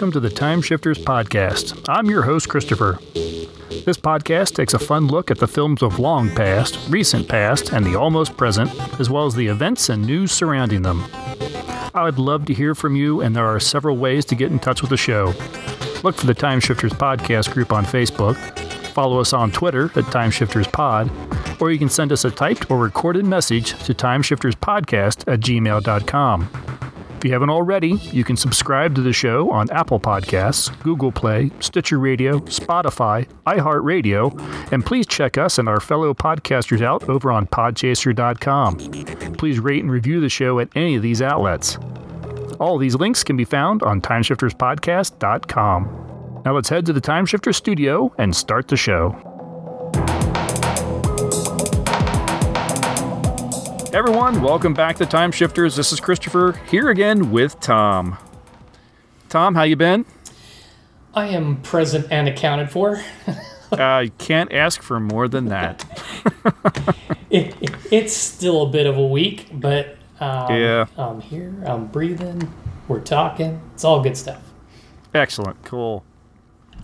welcome to the Time Shifters Podcast. I'm your host, Christopher. This podcast takes a fun look at the films of long past, recent past, and the almost present, as well as the events and news surrounding them. I would love to hear from you, and there are several ways to get in touch with the show. Look for the Time Shifters Podcast group on Facebook, follow us on Twitter at TimeshiftersPod, or you can send us a typed or recorded message to timeshifterspodcast at gmail.com. If you haven't already, you can subscribe to the show on Apple Podcasts, Google Play, Stitcher Radio, Spotify, iHeartRadio, and please check us and our fellow podcasters out over on podchaser.com. Please rate and review the show at any of these outlets. All these links can be found on timeshifterspodcast.com. Now let's head to the Timeshifter studio and start the show. Everyone, welcome back to Time Shifters. This is Christopher here again with Tom. Tom, how you been? I am present and accounted for. I can't ask for more than that. it, it, it's still a bit of a week, but um, Yeah. I'm here. I'm breathing. We're talking. It's all good stuff. Excellent, cool.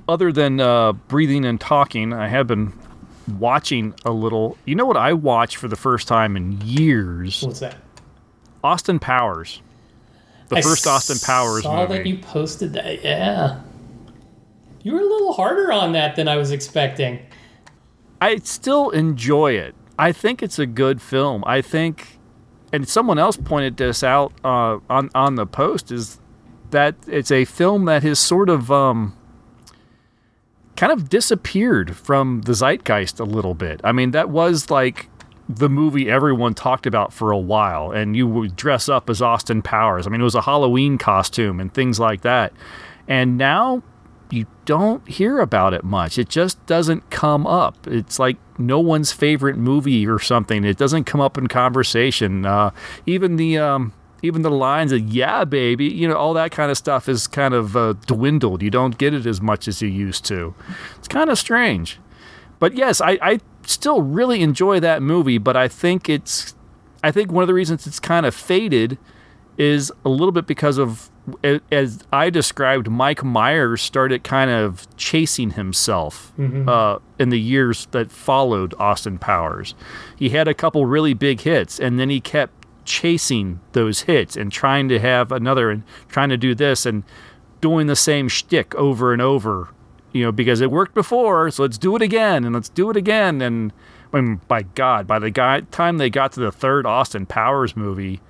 Other than uh, breathing and talking, I have been watching a little. You know what I watched for the first time in years? What's that? Austin Powers. The I first Austin Powers I saw movie. that you posted that. Yeah, you were a little harder on that than I was expecting. I still enjoy it. I think it's a good film. I think, and someone else pointed this out uh, on on the post is that it's a film that has sort of um, kind of disappeared from the zeitgeist a little bit. I mean, that was like the movie everyone talked about for a while, and you would dress up as Austin Powers. I mean, it was a Halloween costume and things like that. And now you don't hear about it much. It just doesn't come up. It's like no one's favorite movie or something. It doesn't come up in conversation. Uh, even the um, even the lines of "Yeah, baby," you know, all that kind of stuff is kind of uh, dwindled. You don't get it as much as you used to. It's kind of strange. But yes, I, I still really enjoy that movie. But I think it's I think one of the reasons it's kind of faded is a little bit because of as I described, Mike Myers started kind of chasing himself uh, in the years that followed Austin Powers. He had a couple really big hits, and then he kept chasing those hits and trying to have another and trying to do this and doing the same shtick over and over. You know, because it worked before, so let's do it again and let's do it again. And I mean, by God, by the guy, time they got to the third Austin Powers movie,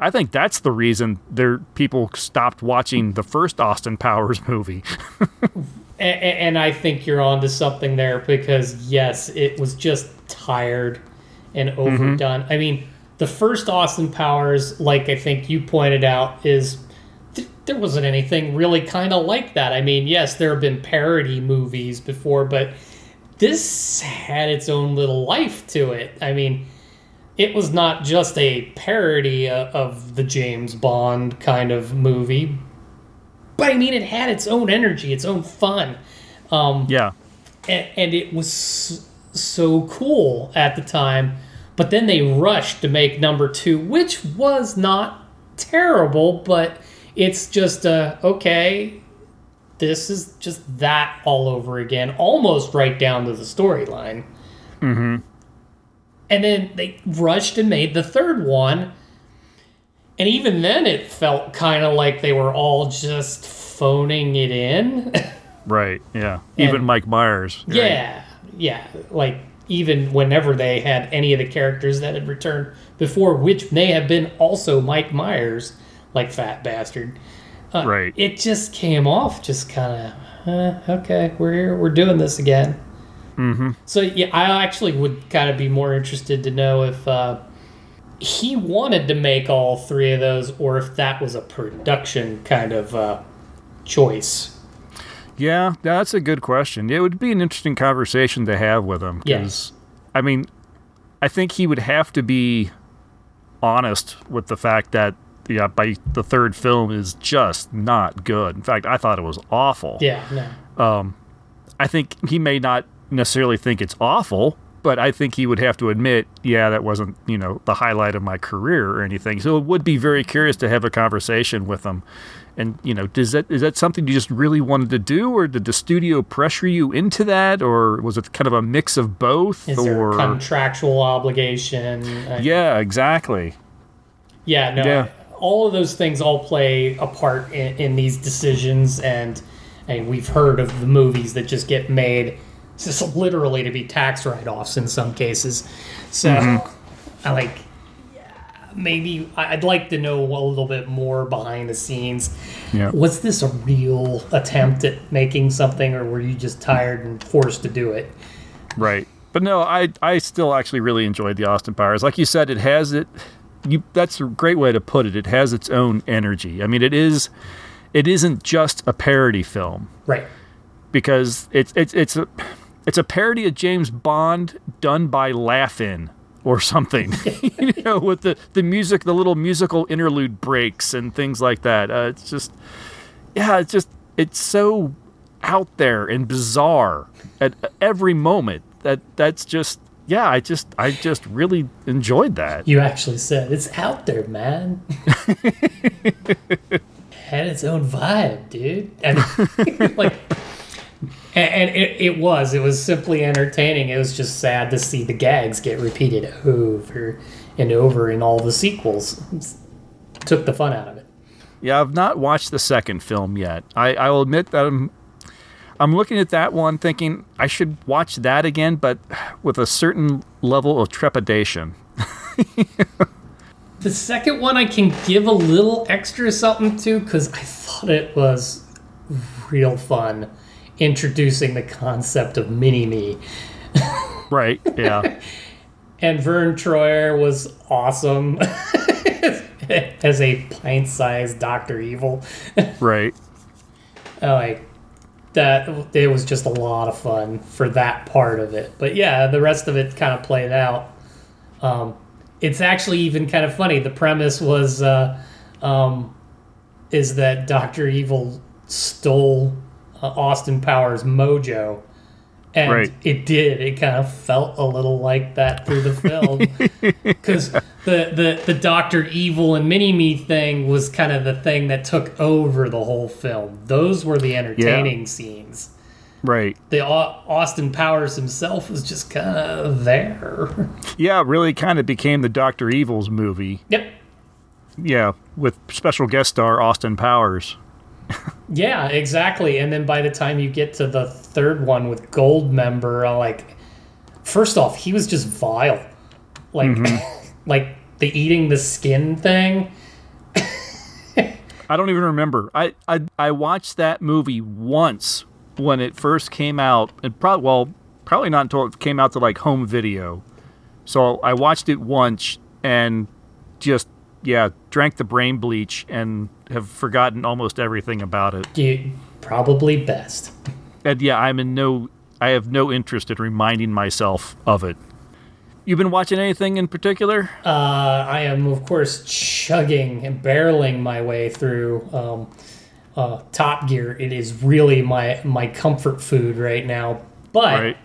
I think that's the reason there people stopped watching the first Austin Powers movie. A- a- and I think you're onto something there because yes, it was just tired and mm-hmm. overdone. I mean, the first Austin Powers, like I think you pointed out, is th- there wasn't anything really kind of like that. I mean, yes, there have been parody movies before, but this had its own little life to it. I mean, it was not just a parody uh, of the James Bond kind of movie, but I mean, it had its own energy, its own fun. Um, yeah, and, and it was so cool at the time. But then they rushed to make number two, which was not terrible, but it's just uh, okay. This is just that all over again, almost right down to the storyline. Mm-hmm. And then they rushed and made the third one. And even then, it felt kind of like they were all just phoning it in. right. Yeah, even And- Mike Myers. right. Yeah, yeah. Like even whenever they had any of the characters that had returned before, which may have been also Mike Myers, like Fat Bastard. Uh, Right. It just came off just kind of, uh, okay, we're here, we're doing this again. Mm-hmm. So yeah, I actually would kind of be more interested to know if uh, he wanted to make all three of those, or if that was a production kind of uh, choice. Yeah, that's a good question. It would be an interesting conversation to have with him because, I mean, I think he would have to be honest with the fact that yeah, by the third film is just not good. In fact, I thought it was awful. Yeah, no. Um, I think he may not necessarily think it's awful, but I think he would have to admit, yeah, that wasn't, you know, the highlight of my career or anything. So it would be very curious to have a conversation with him and you know, does that is that something you just really wanted to do, or did the studio pressure you into that, or was it kind of a mix of both? Is or there a contractual obligation? Yeah, exactly. Yeah, no. Yeah. All of those things all play a part in, in these decisions, and and we've heard of the movies that just get made just literally to be tax write-offs in some cases. So, mm-hmm. I like maybe I'd like to know a little bit more behind the scenes. Yeah. Was this a real attempt at making something, or were you just tired and forced to do it? Right. But no, I I still actually really enjoyed the Austin Powers. Like you said, it has it. You that's a great way to put it. It has its own energy. I mean, it is. It isn't just a parody film Right. because it's it's it's a it's a parody of James Bond done by Laugh-In or something. you know, with the the music, the little musical interlude breaks and things like that. Uh, it's just yeah, it's just it's so out there and bizarre at every moment. That that's just yeah, I just I just really enjoyed that. You actually said it's out there, man. Had its own vibe, dude. I mean, like, and, and it, it was. It was simply entertaining. It was just sad to see the gags get repeated over and over in all the sequels. Took the fun out of it. Yeah, I've not watched the second film yet. I, I will admit that I'm I'm looking at that one thinking I should watch that again, but with a certain level of trepidation. The second one I can give a little extra something to because I thought it was real fun introducing the concept of mini me. Right. Yeah. And Verne Troyer was awesome as a pint sized Doctor Evil. right. like that it was just a lot of fun for that part of it. But yeah, the rest of it kind of played out. Um, it's actually even kind of funny. The premise was uh, um, is that Doctor Evil stole uh, Austin Powers' mojo. And Right. it did. It kind of felt a little like that through the film, because the, the the Doctor Evil and Mini Me thing was kind of the thing that took over the whole film. Those were the entertaining scenes. Right. The Austin Powers himself was just kind of there. Yeah, really kind of became the Doctor Evils movie. yep. Yeah, with special guest star Austin Powers. Yeah, exactly. And then by the time you get to the third one with Goldmember, like, first off, he was just vile. Like, mm-hmm. like the eating the skin thing. I don't even remember. I, I I watched that movie once when it first came out, and probably well, probably not until it came out to like home video. So I watched it once and just yeah, drank the brain bleach and have forgotten almost everything about it. You probably best. And yeah, I'm in no I have no interest in reminding myself of it. You've been watching anything in particular? Uh, I am, of course, chugging and barreling my way through um, uh, Top Gear. It is really my my comfort food right now. But Right.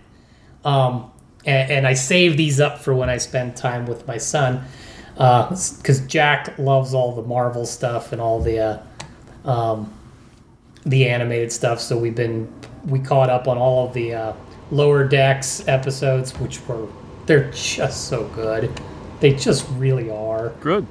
um, and, and I save these up for when I spend time with my son, because Jack loves all the Marvel stuff and all the uh, um, the animated stuff. So we've been we caught up on all of the uh, Lower Decks episodes, which were they're just so good. They just really are. Good.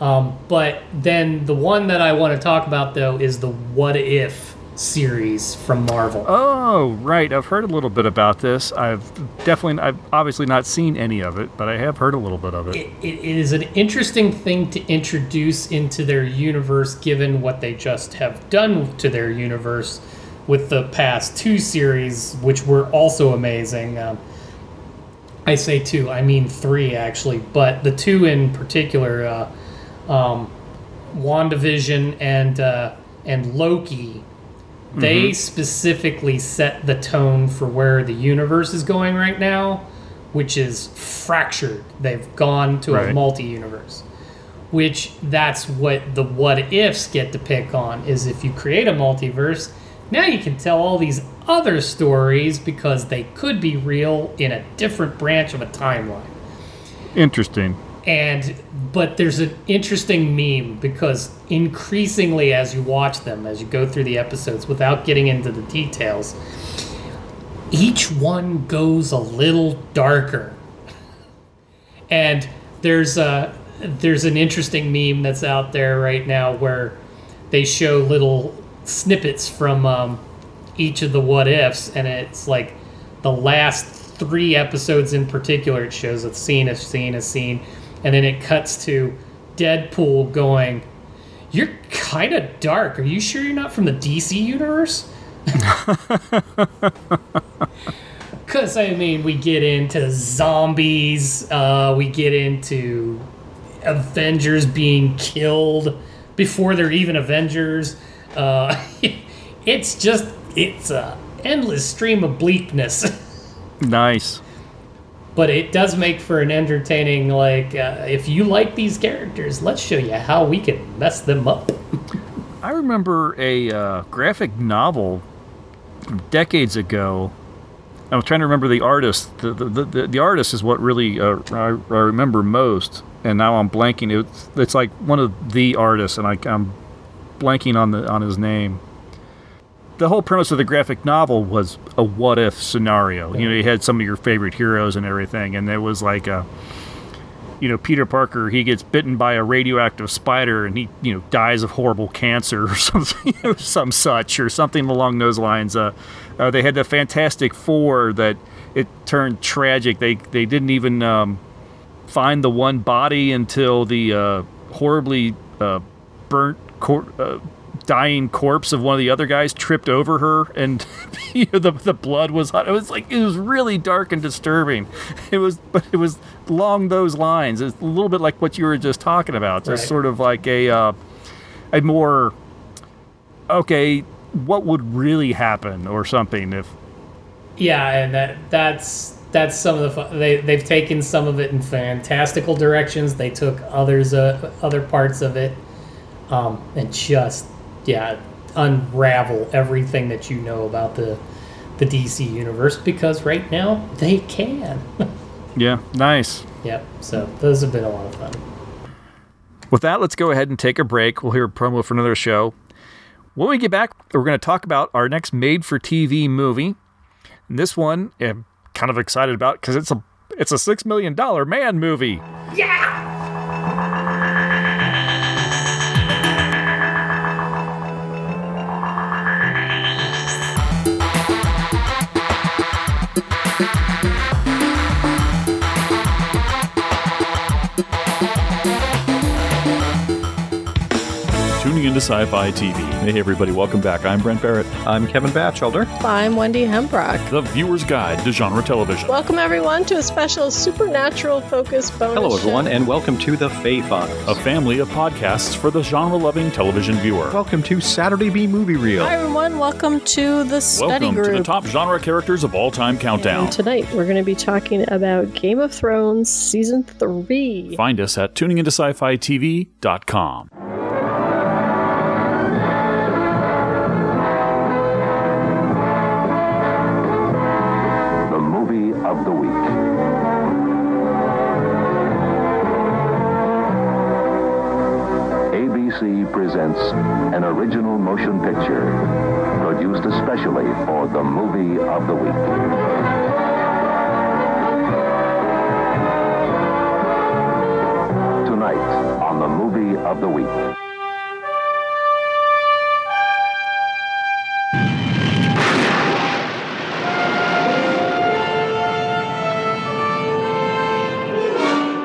Um, but then the one that I want to talk about though is the What If series from Marvel. Oh, right. I've heard a little bit about this. I've definitely, I've obviously not seen any of it, but I have heard a little bit of it. it, it is an interesting thing to introduce into their universe given what they just have done to their universe with the past two series which were also amazing um, i say two i mean three actually but the two in particular uh, um, wandavision and uh, and loki they mm-hmm. specifically set the tone for where the universe is going right now which is fractured they've gone to a Right. multi-universe which that's what the what ifs get to pick on is if you create a multiverse now you can tell all these other stories because they could be real in a different branch of a timeline Interesting. And but there's an interesting meme because increasingly as you watch them as you go through the episodes without getting into the details each one goes a little darker. And there's a there's an interesting meme that's out there right now where they show little snippets from um, each of the what ifs and it's like the last three episodes in particular it shows a scene a scene a scene and then it cuts to Deadpool going, "You're kind of dark. Are you sure you're not from the DC universe?" Because I mean, we get into zombies. Uh, we get into Avengers being killed before they're even Avengers. Uh, it's just it's a endless stream of bleakness. nice but it does make for an entertaining like uh, if you like these characters let's show you how we can mess them up. I remember a uh, graphic novel decades ago. I was trying to remember the artist the, the, the, the artist is what really uh, I, I, remember most and now i'm blanking. It's, it's like one of the artists and I, i'm blanking on the on his name the whole premise of the graphic novel was a what if scenario. You know, you had some of your favorite heroes and everything, and there was like a, you know, Peter Parker, he gets bitten by a radioactive spider and he, you know, dies of horrible cancer or something, know, some such, or something along those lines. Uh, uh, they had the Fantastic Four that it turned tragic. They they didn't even um, find the one body until the uh, horribly uh, burnt. Cor- uh, dying corpse of one of the other guys tripped over her, and you know, the the blood was hot. It was like it was really dark and disturbing. It was, but it was along those lines. It's a little bit like what you were just talking about. Just right. sort of like a uh, a more okay, what would really happen or something if. Yeah, and that that's that's some of the they they've taken some of it in fantastical directions. They took others uh, other parts of it, um, and just yeah, unravel everything that you know about the the DC universe because right now they can. yeah, nice. Yep. So those have been a lot of fun. With that, let's go ahead and take a break. We'll hear a promo for another show. When we get back, we're going to talk about our next made-for-TV movie. And this one, I'm kind of excited about because it's a it's a six million dollar man movie. Yeah. Into Sci Fi TV. Hey, everybody, welcome back. I'm Brent Barrett. I'm Kevin Batchelder. I'm Wendy Hembrock. The Viewer's Guide to Genre Television. Welcome, everyone, to a special supernatural focus bonus. Hello, everyone, show. and welcome to The Fae Files, a family of podcasts for the genre loving television viewer. Welcome to Saturday B Movie Reel. Hi, everyone. Welcome to the study welcome group. to the top genre characters of all time countdown. And tonight, we're going to be talking about Game of Thrones Season 3. Find us at tuningintosci-fi-tv.com. Tonight on the movie of the week.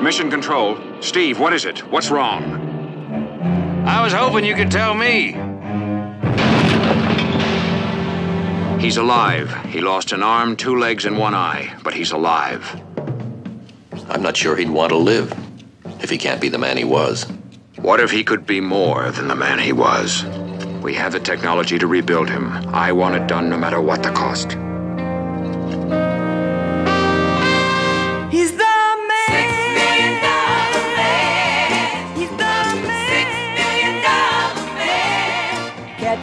Mission Control. Steve, what is it? What's wrong? I was hoping you could tell me. He's alive. He lost an arm, two legs, and one eye, but he's alive. I'm not sure he'd want to live if he can't be the man he was. What if he could be more than the man he was? We have the technology to rebuild him. I want it done no matter what the cost.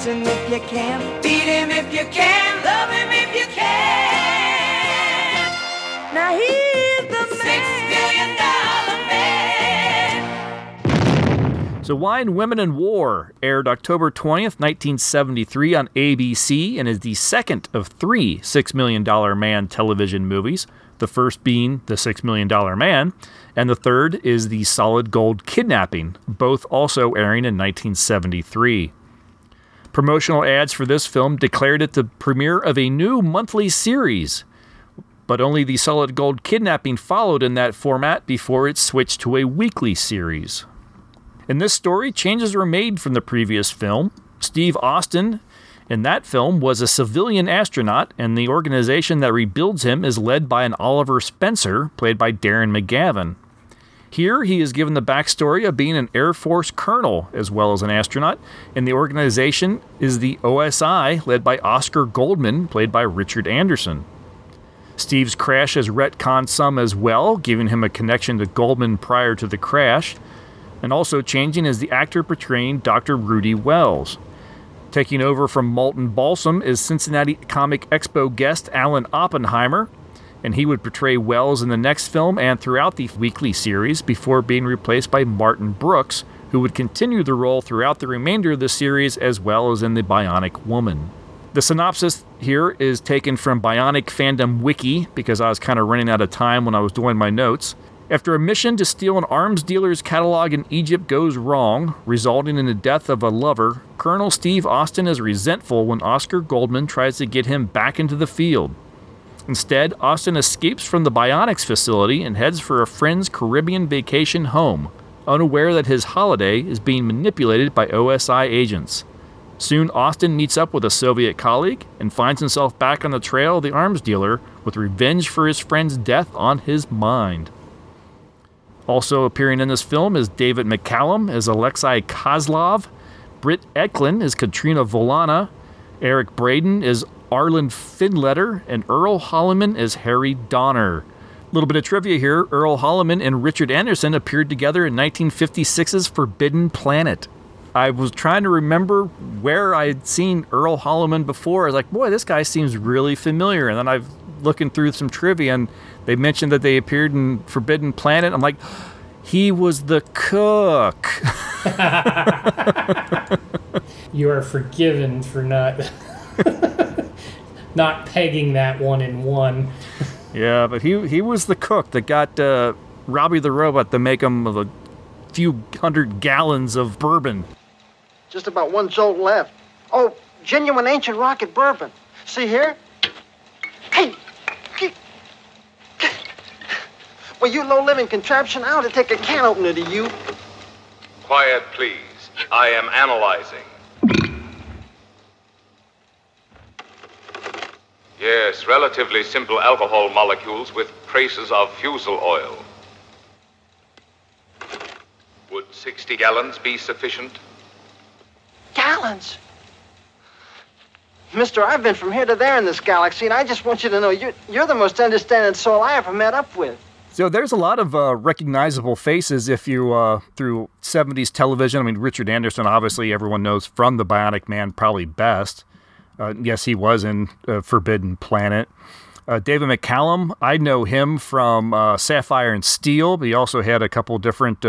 Catch him if you can, beat him if you can, love him if you can. Now he's the Six man. million dollar man. So, Wine, Women, and War aired October 20th, 1973 on ABC and is the second of three $6 Million Man television movies, the first being The $6 Million Man, and the third is The Solid Gold Kidnapping, both also airing in 1973. Promotional ads for this film declared it the premiere of a new monthly series, but only The Solid Gold Kidnapping followed in that format before it switched to a weekly series. In this story, changes were made from the previous film. Steve Austin in that film was a civilian astronaut, and the organization that rebuilds him is led by an Oliver Spencer, played by Darren McGavin. Here, he is given the backstory of being an Air Force colonel as well as an astronaut, and the organization is the OSI, led by Oscar Goldman, played by Richard Anderson. Steve's crash has retconned some as well, giving him a connection to Goldman prior to the crash, and also changing is the actor portraying Dr. Rudy Wells. Taking over from Martin Balsam is Cincinnati Comic Expo guest Alan Oppenheimer, and he would portray Wells in the next film and throughout the weekly series before being replaced by Martin Brooks, who would continue the role throughout the remainder of the series as well as in The Bionic Woman. The synopsis here is taken from Bionic Fandom Wiki because I was kind of running out of time when I was doing my notes. After a mission to steal an arms dealer's catalog in Egypt goes wrong, resulting in the death of a lover, Colonel Steve Austin is resentful when Oscar Goldman tries to get him back into the field. Instead, Austin escapes from the Bionics facility and heads for a friend's Caribbean vacation home, unaware that his holiday is being manipulated by OSI agents. Soon, Austin meets up with a Soviet colleague and finds himself back on the trail of the arms dealer with revenge for his friend's death on his mind. Also appearing in this film is David McCallum as Alexei Kozlov, Britt Ekland as Katrina Volana, Eric Braeden as Arlen Finletter, and Earl Holliman as Harry Donner. A little bit of trivia here Earl Holliman and Richard Anderson appeared together in 1956's Forbidden Planet. I was trying to remember where I had seen Earl Holliman before. I was like, boy, this guy seems really familiar. And then I've looking through some trivia and they mentioned that they appeared in Forbidden Planet. I'm like, he was the cook. you are forgiven for not not pegging that one in one. Yeah, but he he was the cook that got uh, Robby the robot to make him a few hundred gallons of bourbon. Just about one jolt left. Oh, genuine ancient rocket bourbon. See here? Hey, well, you low-living contraption, I ought to take a can opener to you. Quiet, please. I am analyzing. Yes, relatively simple alcohol molecules with traces of fusel oil. Would 60 gallons be sufficient? Gallons? Mister, I've been from here to there in this galaxy, and I just want you to know you're, you're the most understanding soul I ever met up with. So there's a lot of uh, recognizable faces if you uh, through 70s television. I mean, Richard Anderson, obviously everyone knows from The Bionic Man probably best. Uh, yes, he was in uh, Forbidden Planet. Uh, David McCallum, I know him from uh, Sapphire and Steel, but he also had a couple different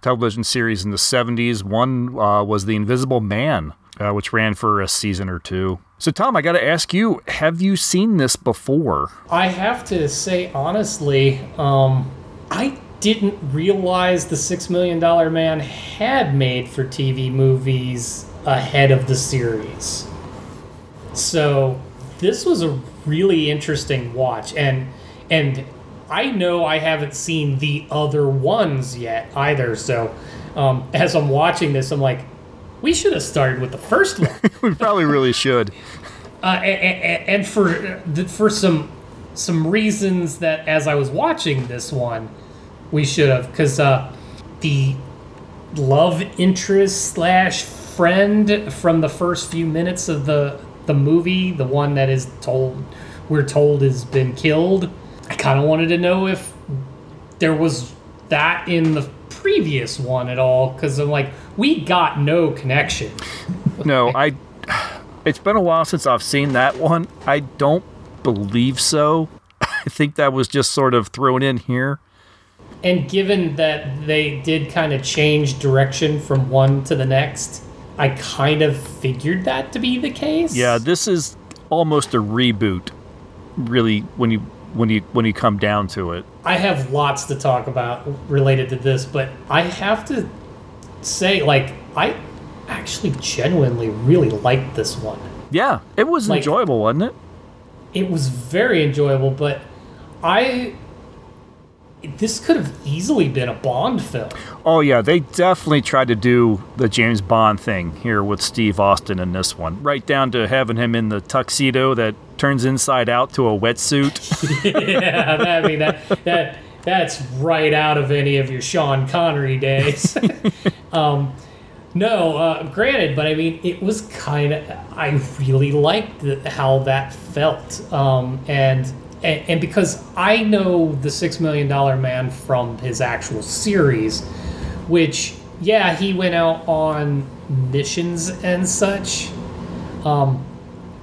television series in the 70s. One was The Invisible Man, which ran for a season or two. So, Tom, I got to ask you: Have you seen this before? I have to say honestly, um, I didn't realize the Six Million Dollar Man had made for TV movies ahead of the series. So this was a really interesting watch, and and I know I haven't seen the other ones yet either. So um, as I'm watching this, I'm like, we should have started with the first one. we probably really should. Uh, and, and, for for some some reasons that as I was watching this one, we should have because uh, the love interest slash friend from the first few minutes of the the movie, the one that is told we're told has been killed. I kind of wanted to know if there was that in the previous one at all because I'm like, we got no connection. no, I. It's been a while since I've seen that one. I don't believe so. I think that was just sort of thrown in here. and given that they did kind of change direction from one to the next, I kind of figured that to be the case. Yeah, this is almost a reboot, really, when you when you when you come down to it. I have lots to talk about related to this, but I have to say, like, I actually genuinely really liked this one. Yeah, it was Like- enjoyable, wasn't it? It was very enjoyable, but I. This could have easily been a Bond film. Oh yeah, they definitely tried to do the James Bond thing here with Steve Austin in this one, right down to having him in the tuxedo that turns inside out to a wetsuit. yeah, that, I mean that that that's right out of any of your Sean Connery days. um, no, uh, granted, but I mean it was kind of I really liked the, how that felt, um, and, and and because I know the Six Million Dollar Man from his actual series, which yeah he went out on missions and such. Um,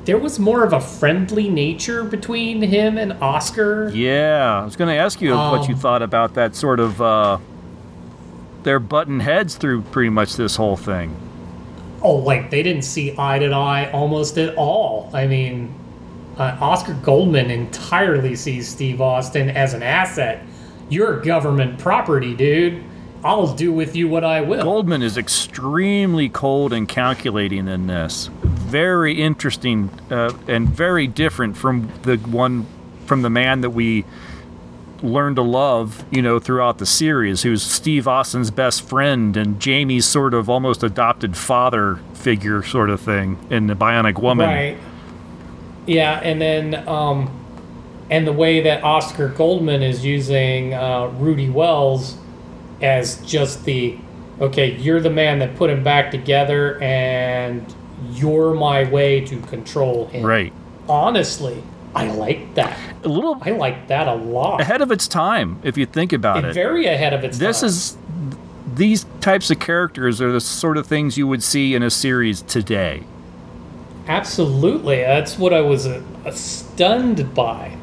there was more of a friendly nature between him and Oscar. yeah, I was going to ask you what you Um, thought about that sort of. Uh, they're butting heads through pretty much this whole thing. Oh, like they didn't see eye to eye almost at all. I mean, uh, Oscar Goldman entirely sees Steve Austin as an asset. You're government property, dude. I'll do with you what I will. Goldman is extremely cold and calculating in this. Very interesting uh, and very different from the one from the man that we learned to love, you know, throughout the series, who's Steve Austin's best friend and Jamie's sort of almost adopted father figure sort of thing in the Bionic Woman. Right. Yeah, and then um, and the way that Oscar Goldman is using uh, Rudy Wells as just the okay, you're the man that put him back together, and you're my way to control him. Right. Honestly, I like that. A little I like that a lot. ahead of its time, if you think about it. Very ahead of its time. this time. is these types of characters are the sort of things you would see in a series today. Absolutely, that's what I was uh, stunned by.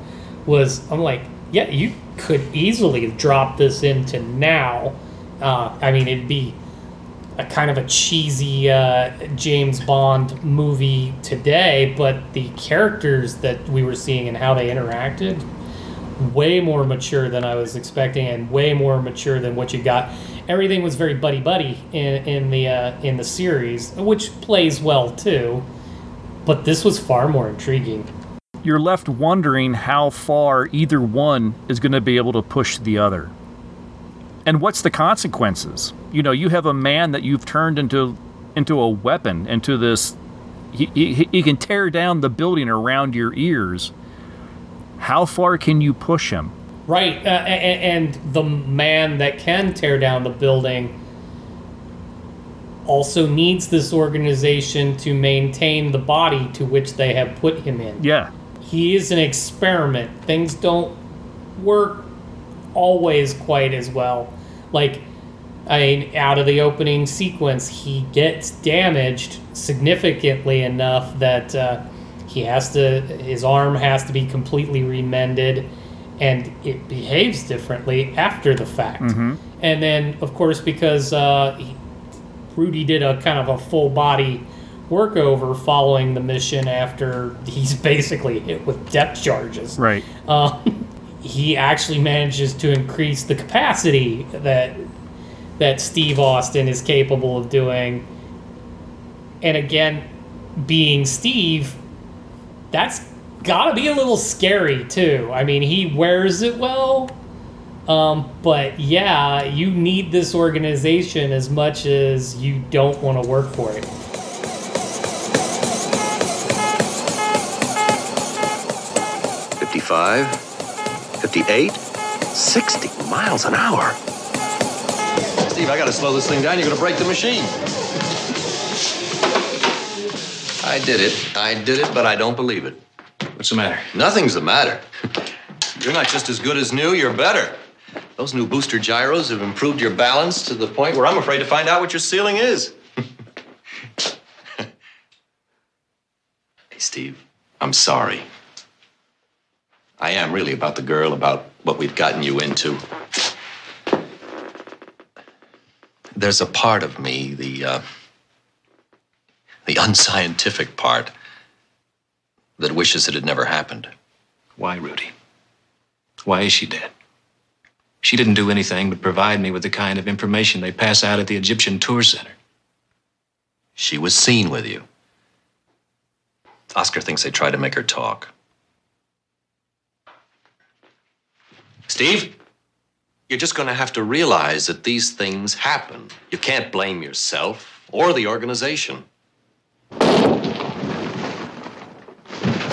Was I'm like, yeah, you could easily drop this into now. Uh, I mean, it'd be a kind of a cheesy uh, James Bond movie today, but the characters that we were seeing and how they interacted, way more mature than I was expecting, and way more mature than what you got. Everything was very buddy buddy in, in the uh, in the series, which plays well too. But this was far more intriguing. You're left wondering how far either one is going to be able to push the other. And what's the consequences? You know, you have a man that you've turned into into a weapon, into this he, he, he can tear down the building around your ears. How far can you push him? Right, uh, and, and the man that can tear down the building also needs this organization to maintain the body to which they have put him in. Yeah. He is an experiment. Things don't work always quite as well. Like, I mean, out of the opening sequence, he gets damaged significantly enough that uh, he has to, his arm has to be completely remended, and it behaves differently after the fact. Mhm. And then, of course, because uh, he, Rudy did a kind of a full body workover following the mission after he's basically hit with depth charges. Right. Um, he actually manages to increase the capacity that that Steve Austin is capable of doing. And again, being Steve, that's got to be a little scary too. I mean, he wears it well. Um, but yeah, you need this organization as much as you don't want to work for it. Fifty-five, fifty-eight, sixty miles an hour. Steve, I gotta slow this thing down. You're gonna break the machine. I did it. I did it, but I don't believe it. What's the matter? Nothing's the matter. You're not just as good as new, you're better. Those new booster gyros have improved your balance to the point where I'm afraid to find out what your ceiling is. hey, Steve, I'm sorry. I am really about the girl, about what we've gotten you into. There's a part of me, the uh, the unscientific part, that wishes it had never happened. Why, Rudy? Why is she dead? She didn't do anything but provide me with the kind of information they pass out at the Egyptian Tour Center. She was seen with you. Oscar thinks they tried to make her talk. Steve, you're just going to have to realize that these things happen. You can't blame yourself or the organization.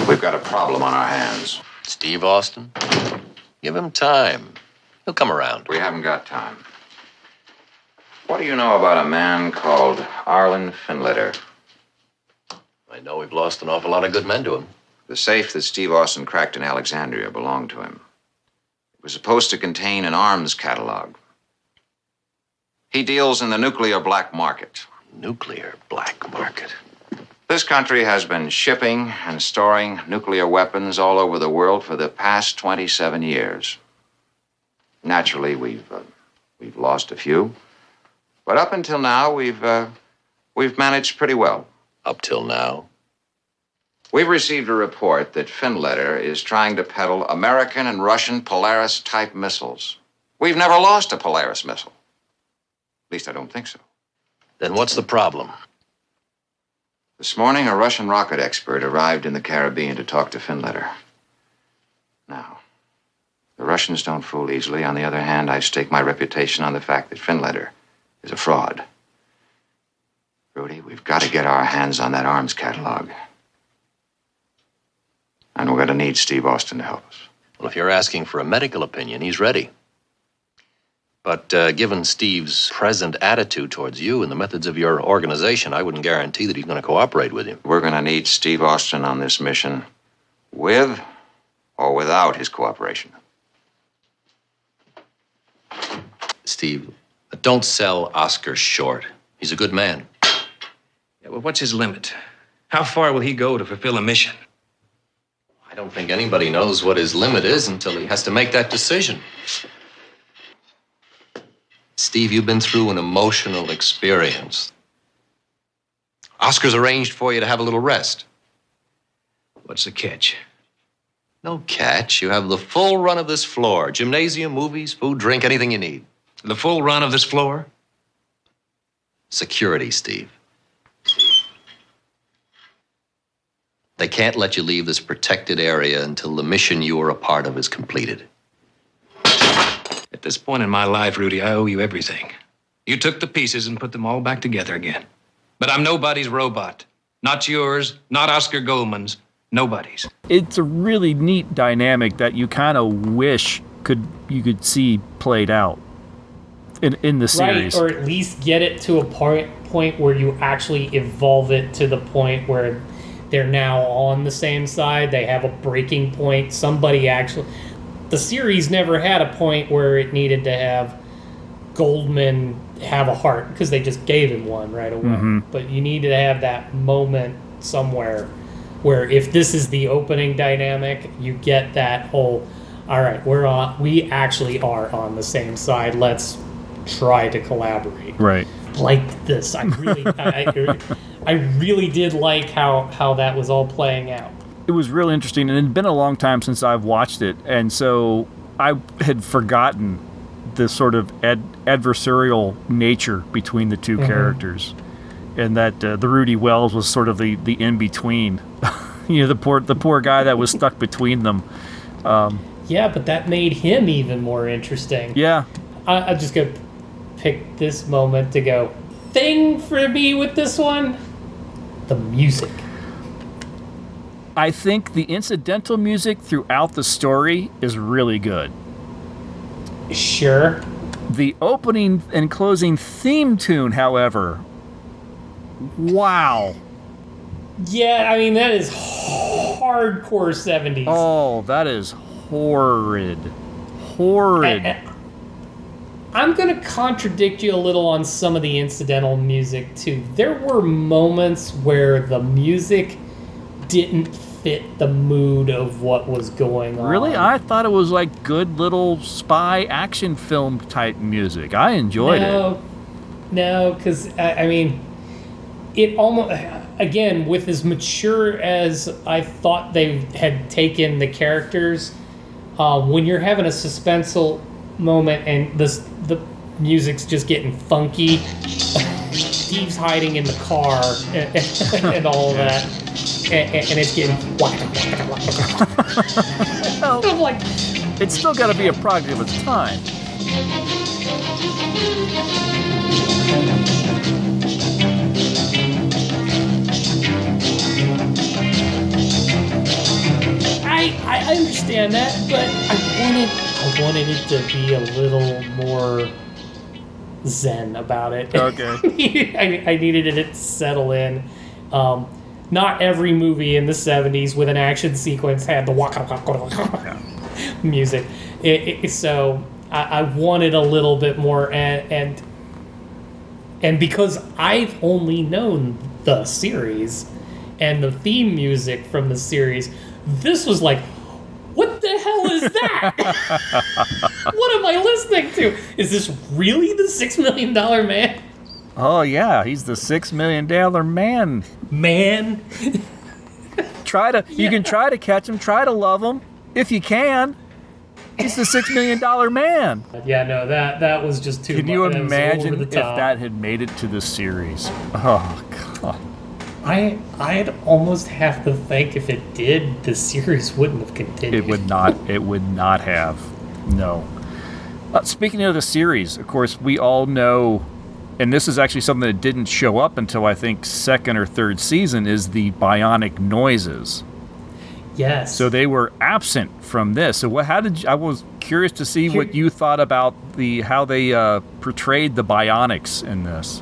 We've got a problem on our hands. Steve Austin, give him time. He'll come around. We haven't got time. What do you know about a man called Arlen Finletter? I know we've lost an awful lot of good men to him. The safe that Steve Austin cracked in Alexandria belonged to him. It was supposed to contain an arms catalog. He deals in the nuclear black market. Nuclear black market? This country has been shipping and storing nuclear weapons all over the world for the past 27 years. Naturally, we've uh, we've lost a few, but up until now, we've uh, we've managed pretty well. Up till now, we've received a report that Finletter is trying to peddle American and Russian Polaris type missiles. We've never lost a Polaris missile. At least I don't think so. Then what's the problem? This morning, a Russian rocket expert arrived in the Caribbean to talk to Finletter. Russians don't fool easily. On the other hand, I stake my reputation on the fact that Finletter is a fraud. Rudy, we've got to get our hands on that arms catalog. And we're going to need Steve Austin to help us. Well, if you're asking for a medical opinion, he's ready. But uh, given Steve's present attitude towards you and the methods of your organization, I wouldn't guarantee that he's going to cooperate with you. We're going to need Steve Austin on this mission, with or without his cooperation. Steve, don't sell Oscar short. He's a good man. Yeah, well, what's his limit? How far will he go to fulfill a mission? I don't think anybody knows what his limit is until he has to make that decision. Steve, you've been through an emotional experience. Oscar's arranged for you to have a little rest. What's the catch? No catch. You have the full run of this floor gymnasium, movies, food, drink, anything you need. The full run of this floor? Security, Steve. They can't let you leave this protected area until the mission you are a part of is completed. At this point in my life, Rudy, I owe you everything. You took the pieces and put them all back together again. But I'm nobody's robot. Not yours, not Oscar Goldman's, nobody's. It's a really neat dynamic that you kind of wish could you could see played out in in the series. Right, or at least get it to a point point where you actually evolve it to the point where they're now on the same side. They have a breaking point. Somebody actually the series never had a point where it needed to have Goldman have a heart because they just gave him one right away. Mhm. But you needed to have that moment somewhere where if this is the opening dynamic, you get that whole all right, we're on we actually are on the same side. Let's try to collaborate. Right. Like this. I really I, I, I really did like how how that was all playing out. it was really interesting and it had been a long time since I've watched it and so I had forgotten the sort of ad- adversarial nature between the 2 Mhm. characters and that uh, the Rudy Wells was sort of the, the in between you know the poor the poor guy that was stuck between them um, Yeah, but that made him even more interesting. yeah I, I'm just gonna pick this moment to go. Thing for me with this one, the music. I think the incidental music throughout the story is really good Sure. the opening and closing theme tune however wow Yeah, I mean that is hardcore '70s. Oh, that is horrid. Horrid. I- I'm going to contradict you a little on some of the incidental music too. There were moments where the music didn't fit the mood of what was going on. Really? I thought it was like good little spy action film type music. I enjoyed it. no, No, because I, I mean, it almost again with as mature as I thought they had taken the characters. Uh, when you're having a suspenseful moment and the the music's just getting funky, Steve's hiding in the car and, and all that, and, and it's getting. I'm like, It's still got to be a product of its time. I, I understand that, but I wanted I wanted it to be a little more zen about it. Okay. I, I needed it to settle in. Um, not every movie in the '70s with an action sequence had the waka waka waka music. It, it, so I, I wanted a little bit more, and and and because I've only known the series and the theme music from the series, this was like, the hell is that? what am I listening to? Is this really the Six Million Dollar Man? Oh yeah, he's the six million dollar man. Man. try to you can try to catch him, try to love him if you can. He's the six million dollar man. Yeah, no, that that was just too. Much. Can you much. Was imagine if that had made it to the series? Oh god. I I'd almost have to think if it did, the series wouldn't have continued. It would not. It would not have. No. Uh, speaking of the series, of course, we all know, and this is actually something that didn't show up until I think second or third season, is the bionic noises. Yes. So they were absent from this. So what? How did you, I was curious to see what you thought about the how they uh, portrayed the bionics in this.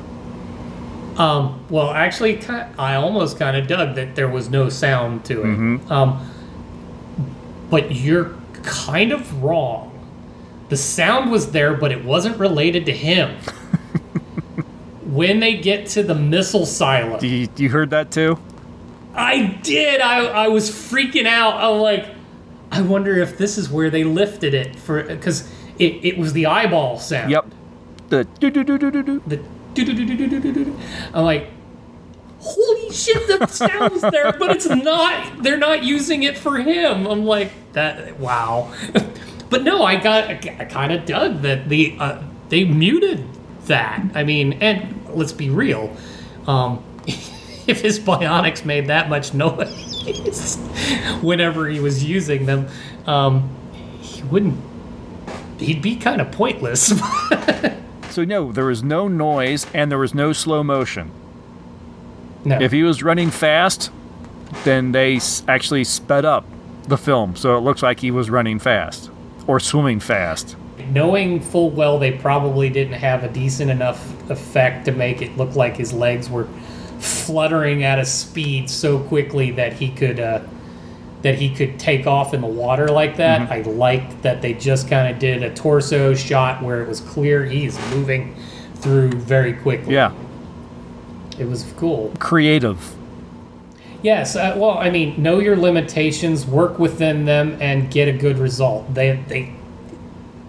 Um, well, actually, I almost kind of dug that there was no sound to it. Um, but you're kind of wrong. The sound was there, but it wasn't related to him. when they get to the missile silo, you, you heard that too? I did. I, I was freaking out. I'm like, I wonder if this is where they lifted it for because it, it was the eyeball sound. Yep. The do do do do do do. The I'm like, holy shit, the sound's there, but it's not. They're not using it for him. I'm like, that. Wow. but no, I got. I kind of dug that the uh, they muted that. I mean, and let's be real. Um, if his bionics made that much noise whenever he was using them, um, he wouldn't. He'd be kind of pointless. So no, there was no noise and there was no slow motion. No. If he was running fast, then they actually sped up the film, so it looks like he was running fast or swimming fast. Knowing full well they probably didn't have a decent enough effect to make it look like his legs were fluttering at a speed so quickly that he could uh, that he could take off in the water like that. I liked that they just kind of did a torso shot where it was clear he's moving through very quickly. Yeah, It was cool. creative. Yes, uh, well, I mean, know your limitations, work within them, and get a good result. They, they,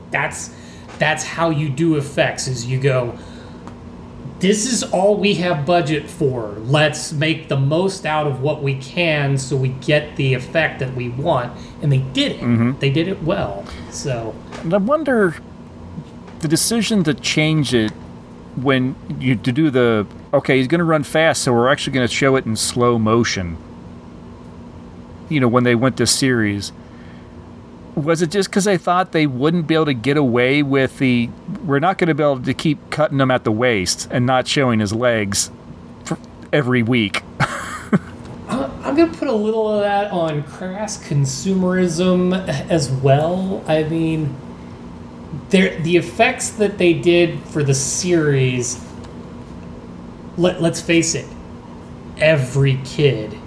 that's, that's how you do effects. Is you go, this is all we have budget for. Let's make the most out of what we can, so we get the effect that we want. And they did it. Mm-hmm. They did it well. So And I wonder the decision to change it when you to do the okay, he's going to run fast, so we're actually going to show it in slow motion. You know, when they went to series, was it just because they thought they wouldn't be able to get away with the? We're not going to be able to keep cutting him at the waist and not showing his legs every week. I'm gonna put a little of that on crass consumerism as well. I mean, the effects that they did for the series. Let Let's face it, every kid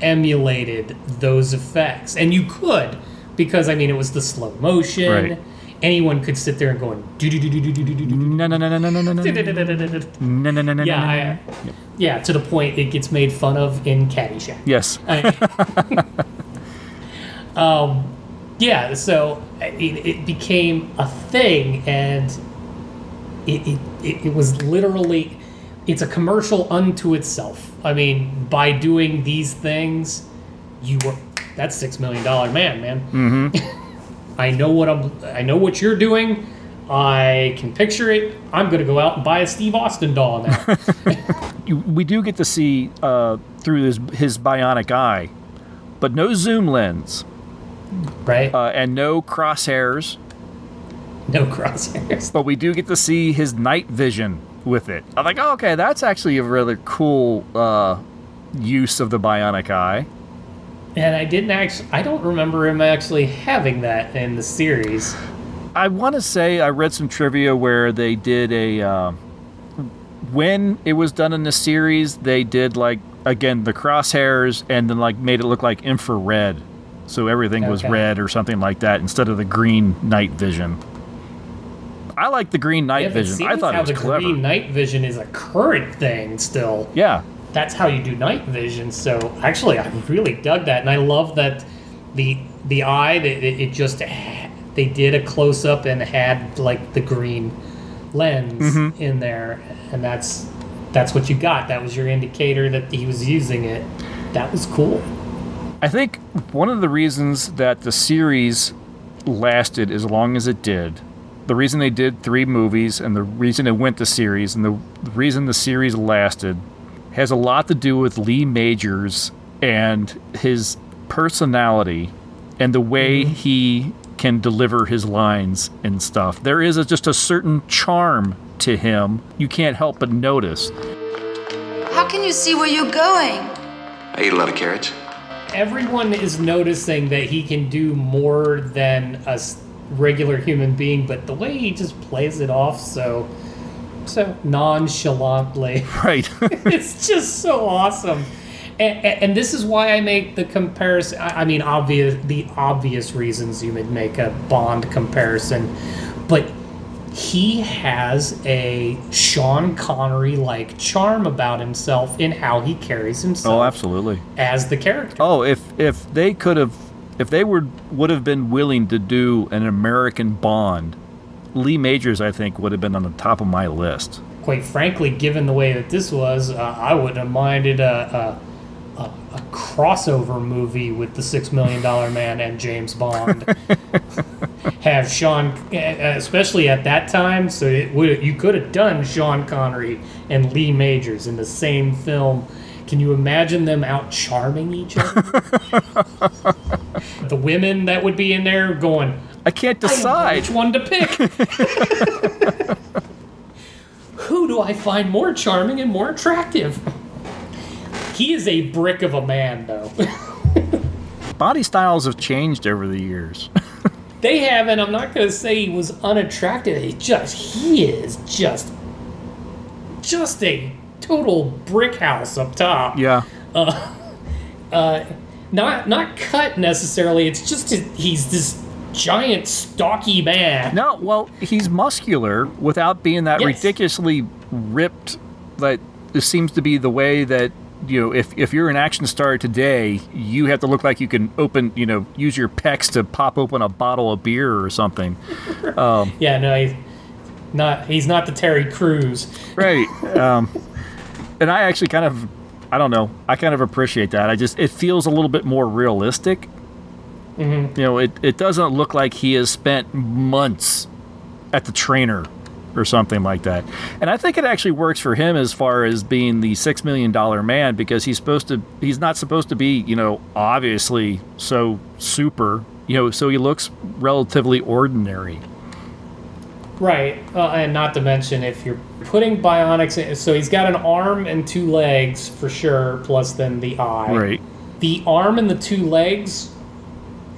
emulated those effects, and you could because I mean it was the slow motion. Right. Anyone could sit there and go do do do do do do do do do. No, no, no, no, no, no, no, no, no, no, no, no, Yeah, I, yeah, to the point it gets made fun of in Caddyshack. Yes. um, yeah, so it, it became a thing, and it, it it, it was literally it's a commercial unto itself. I mean, by doing these things, you were that's six million dollar man, man. Mm-hmm. I know what I'm. I know what you're doing. I can picture it. I'm gonna go out and buy a Steve Austin doll now. We do get to see uh, through his his bionic eye, but no zoom lens, right? Uh, and no crosshairs. No crosshairs. But we do get to see his night vision with it. I'm like, oh, okay, that's actually a really cool uh, use of the bionic eye. And I didn't actually. I don't remember him actually having that in the series. I want to say I read some trivia where they did a uh, when it was done in the series, they did like again the crosshairs and then like made it look like infrared, so everything was red or something like that instead of the green night vision. I like the green night Yeah, vision. I thought how it was the clever. green night vision is a current thing still. Yeah, That's how you do night vision. So actually, I really dug that, and I love that the the eye that it, it just they did a close up and had like the green lens Mhm. in there, and that's that's what you got. That was your indicator that he was using it. That was cool. I think one of the reasons that the series lasted as long as it did, the reason they did three movies and the reason it went to series and the reason the series lasted has a lot to do with Lee Majors and his personality and the way mm-hmm. he can deliver his lines and stuff. There is a, just a certain charm to him you can't help but notice. How can you see where you're going? I eat a lot of carrots. Everyone is noticing that he can do more than a regular human being, but the way he just plays it off so so nonchalantly. Right. it's just so awesome. And, and, this is why I make the comparison. I, I mean, obvious the obvious reasons you would make a Bond comparison, but he has a Sean Connery like charm about himself in how he carries himself Oh, absolutely. as the character. Oh, if if they could have, if they would would have been willing to do an American Bond, Lee Majors, I think, would have been on the top of my list. Quite frankly, given the way that this was, uh, I wouldn't have minded a, a, a, a crossover movie with the Six Million Dollar Man and James Bond. have Sean, especially at that time, so it would you could have done Sean Connery and Lee Majors in the same film. Can you imagine them out charming each other? the women that would be in there going, I can't I don't know decide. which one to pick. Who do I find more charming and more attractive? He is a brick of a man, though. Body styles have changed over the years. they haven't. I'm not going to say he was unattractive. He just, he is just, just a total brick house up top. yeah. Uh, uh, not not cut necessarily. It's just he's this giant, stocky man. No, well, he's muscular without being that Yes. ridiculously ripped. That this seems to be the way that you know. If if you're an action star today, you have to look like you can open, you know, use your pecs to pop open a bottle of beer or something. Um, Yeah, no, he's not. He's not the Terry Crews. right. Um, and I actually kind of, I don't know, I kind of appreciate that. I just, it feels a little bit more realistic. Mhm. You know, it, it doesn't look like he has spent months at the trainer or something like that. And I think it actually works for him as far as being the six million dollar man because he's supposed to, he's not supposed to be, you know, obviously so super, you know, so he looks relatively ordinary. Right, uh, and not to mention if you're putting bionics in, so he's got an arm and two legs for sure, plus then the eye. Right. The arm and the two legs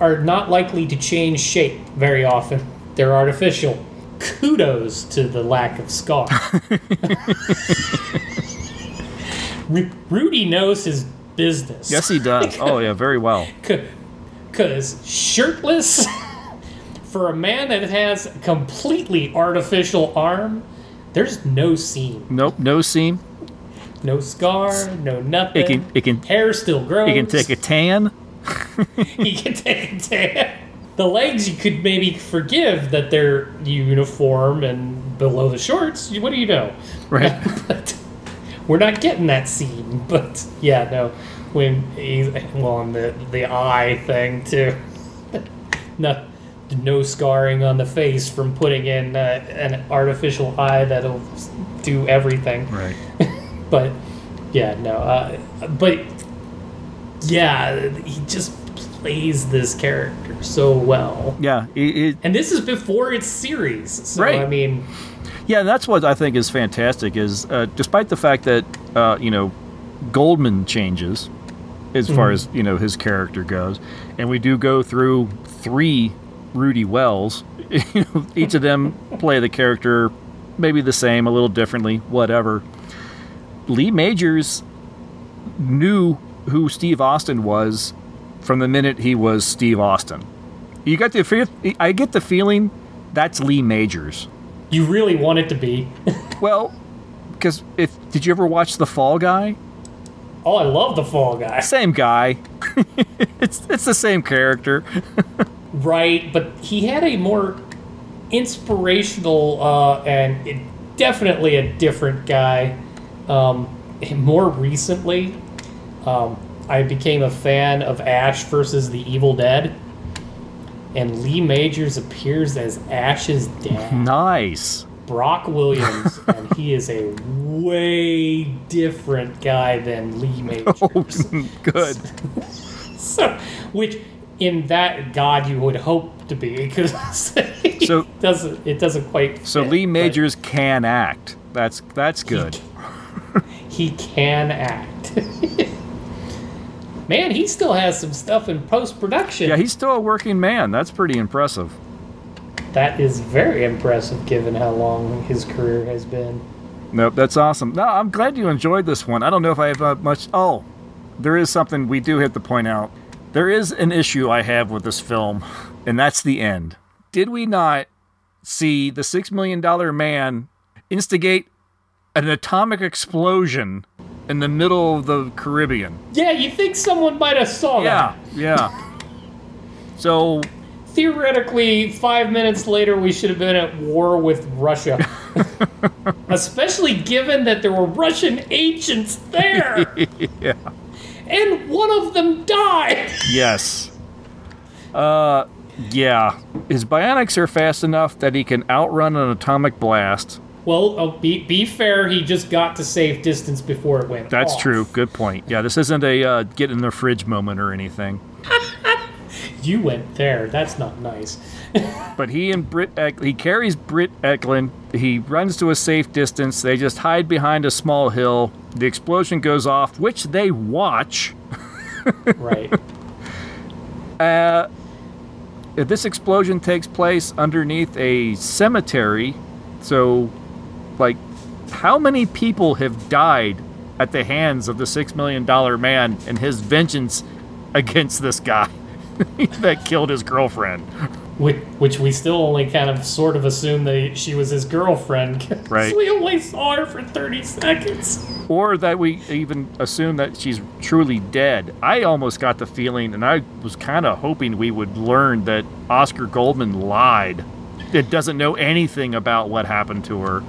are not likely to change shape very often. They're artificial. Kudos to the lack of scar. Ru- Rudy knows his business. Yes, he does. oh, yeah, very well. Because shirtless, for a man that has a completely artificial arm, there's no seam. Nope, no seam. No scar, no nothing. It can, it can, Hair still grows. it can take a tan. he can take. The legs you could maybe forgive that they're uniform and below the shorts, what do you know? Right. but we're not getting that scene. But yeah, no. When he's well on the the eye thing too. no, no scarring on the face from putting in uh, an artificial eye that'll do everything. Right. but yeah, no. Uh, but yeah, he just plays this character so well. Yeah. It, it, And this is before its series, so Right. I mean, Yeah, and that's what I think is fantastic. Is uh, despite the fact that uh, you know Goldman changes as far Mhm. as you know his character goes, and we do go through three Rudy Wells. Each of them play the character maybe the same, a little differently, whatever. Lee Majors knew who Steve Austin was from the minute he was Steve Austin. You got the I get the feeling that's Lee Majors. you really want it to be. Well, because if did you ever watch The Fall Guy? Oh, I love the Fall Guy. Same guy. it's it's the same character. Right, but he had a more inspirational uh, and it- definitely a different guy. Um, more recently, um, I became a fan of Ash versus the Evil Dead, and Lee Majors appears as Ash's dad, nice. Brock Williams, and he is a way different guy than Lee Majors. Oh, Good. so, which in that God you would hope to be because So- it doesn't it doesn't quite So Lee Majors can act. That's that's good. he can act. Man, he still has some stuff in post production. Yeah, he's still a working man. That's pretty impressive. that is very impressive given how long his career has been. Nope, that's awesome. No, I'm glad you enjoyed this one. I don't know if I have uh, much. Oh, there is something we do have to point out. There is an issue I have with this film, and that's the end. Did we not see the Six Million Dollar Man instigate an atomic explosion in the middle of the Caribbean? Yeah, you think someone might have saw Yeah, that? yeah. So Theoretically, five minutes later, we should have been at war with Russia. Especially given that there were Russian agents there. yeah. and one of them died. Yes. Uh, yeah. His bionics are fast enough that he can outrun an atomic blast. Well, oh, be be fair. He just got to safe distance before it went. That's off. true. Good point. Yeah, this isn't a uh, get in the fridge moment or anything. You went there. That's not nice. But he and Britt, Eck- he carries Britt Ekland. He runs to a safe distance. They just hide behind a small hill. The explosion goes off, which they watch. right. Uh, this explosion takes place underneath a cemetery. So, like, how many people have died at the hands of the Six Million Dollar Man and his vengeance against this guy that killed his girlfriend? Which, which we still only kind of sort of assume that she was his girlfriend. Right. We only saw her for 30 seconds. Or that we even assume that she's truly dead. I almost got the feeling, and I was kind of hoping we would learn that Oscar Goldman lied. It doesn't know anything about what happened to her.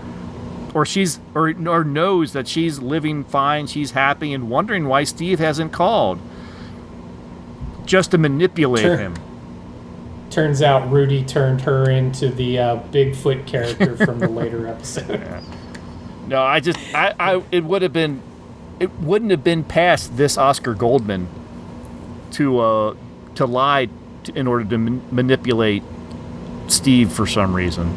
Or she's or, or knows that she's living fine, she's happy, and wondering why Steve hasn't called. Just to manipulate Sure. him. Turns out Rudy turned her into the uh, Bigfoot character from the later episode. No, I just I, I it would have been it wouldn't have been past this Oscar Goldman to uh to lie to, in order to man- manipulate Steve for some reason.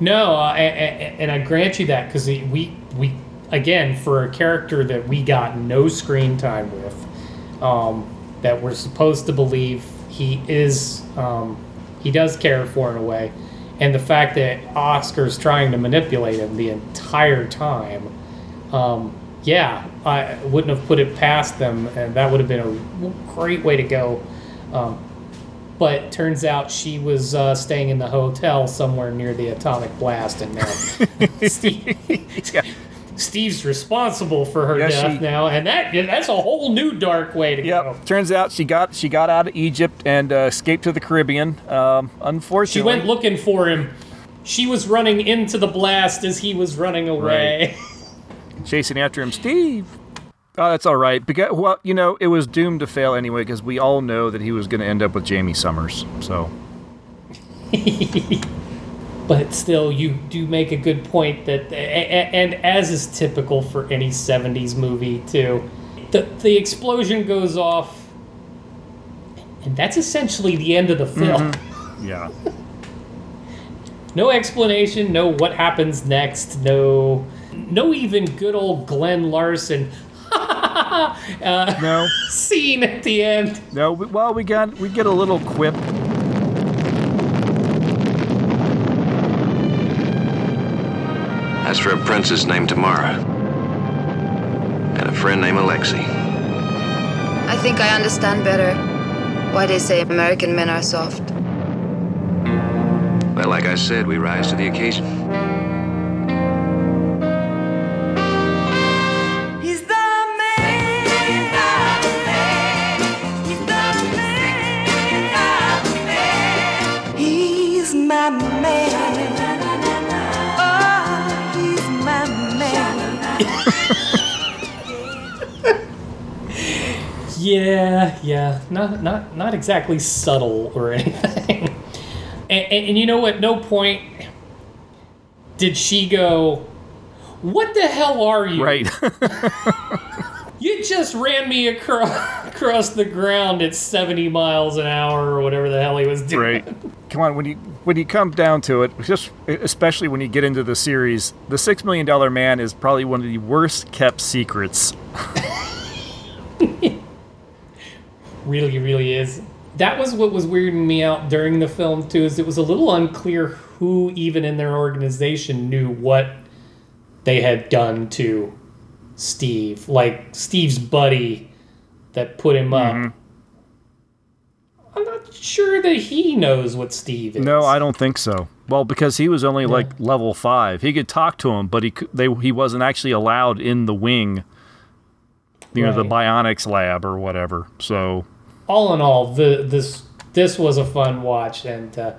No, uh, a- a- and I grant you that because we we again for a character that we got no screen time with, um, that we're supposed to believe he is um, he does care for in a way, and the fact that Oscar's trying to manipulate him the entire time, um, yeah, I wouldn't have put it past them, and that would have been a great way to go. Um, but turns out she was uh, staying in the hotel somewhere near the atomic blast, and now Steve, Steve's responsible for her Yes, death she- now, and that that's a whole new dark way to go. Turns out she got she got out of Egypt and uh, escaped to the Caribbean. Um, She went looking for him. she was running into the blast as he was running away. Chasing after him, Steve. Oh, that's all right. Because well, you know, it was doomed to fail anyway because we all know that he was going to end up with Jaime Sommers. So but still, you do make a good point that, and as is typical for any '70s movie too, the the explosion goes off, and that's essentially the end of the film. Mm-hmm. yeah. No explanation, no what happens next, no no even good old Glen Larson uh, no scene at the end. No, we, well, we got we get a little quip. As for a princess named Tamara. And a friend named Alexei. I think I understand better why they say American men are soft. Well, like I said, we rise to the occasion. Yeah, yeah, not not not exactly subtle or anything. and, and, and you know, at no point did she go, "What the hell are you?" Right. You just ran me across across the ground at seventy miles an hour or whatever the hell he was doing. Right. Come on, when you when you come down to it, just especially when you get into the series, the Six Million Dollar Man is probably one of the worst kept secrets. really really is that was what was weirding me out during the film too is it was a little unclear who even in their organization knew what they had done to steve like steve's buddy that put him up. I'm not sure that he knows what steve is. No, I don't think so. Well, because he was only like level five, he could talk to him, but he they he wasn't actually allowed in the wing. You know, the bionics lab or whatever. So all in all, the this this was a fun watch, and uh,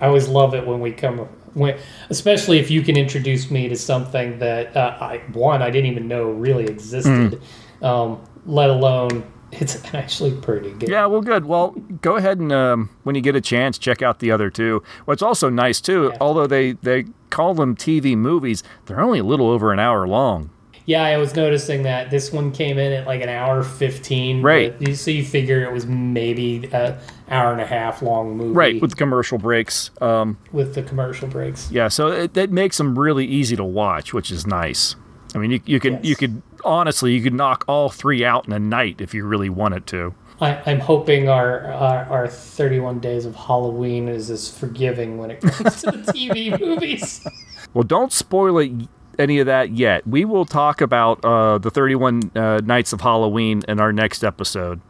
I always love it when we come when, especially if you can introduce me to something that uh, I one I didn't even know really existed, um, let alone it's actually pretty good. Yeah, well, good. Well, go ahead and um, when you get a chance, check out the other two. What's also nice too, although they they call them TV movies, they're only a little over an hour long. Yeah, I was noticing that this one came in at like an hour fifteen. Right. so you figure it was maybe an hour and a half long movie. Right, with commercial breaks. Um, with the commercial breaks. yeah, so it, that makes them really easy to watch, which is nice. I mean, you, you could you could honestly you could knock all three out in a night if you really wanted to. I, I'm hoping our, our our 31 days of Halloween is as forgiving when it comes to the TV movies. Well, don't spoil it, any of that yet. We will talk about uh, the 31 uh, Nights of Halloween in our next episode.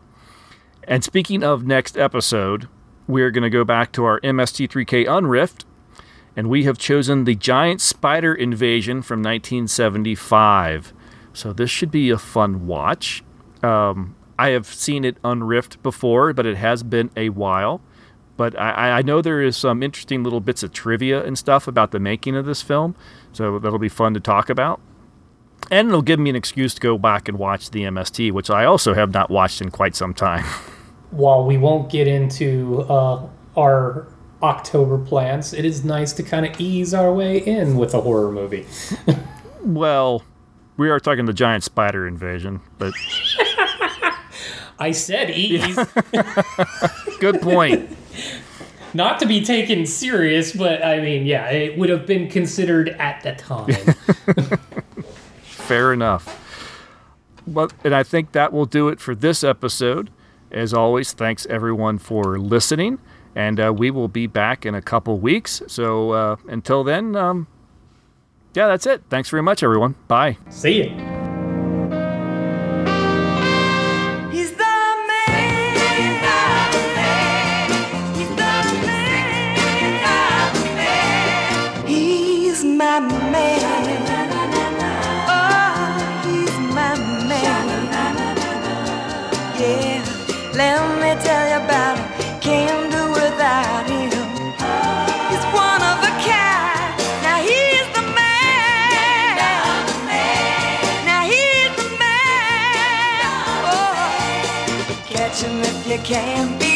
And speaking of next episode, we're going to go back to our MST3K Unriffed, and we have chosen the Giant Spider Invasion from 1975. So this should be a fun watch. Um, I have seen it unriffed before, but it has been a while. But I, I know there is some interesting little bits of trivia and stuff about the making of this film, so that'll be fun to talk about. And it'll give me an excuse to go back and watch the MST, which I also have not watched in quite some time. While we won't get into uh, our October plans, it is nice to kind of ease our way in with a horror movie. well, we are talking the giant spider invasion, but I said ease. good point. Not to be taken serious, but I mean, yeah, it would have been considered at the time. Fair enough. But and I think that will do it for this episode. As always, thanks everyone for listening, and uh, we will be back in a couple weeks. So uh, until then, um, yeah, that's it. Thanks very much, everyone. Bye. See ya. You can. Beat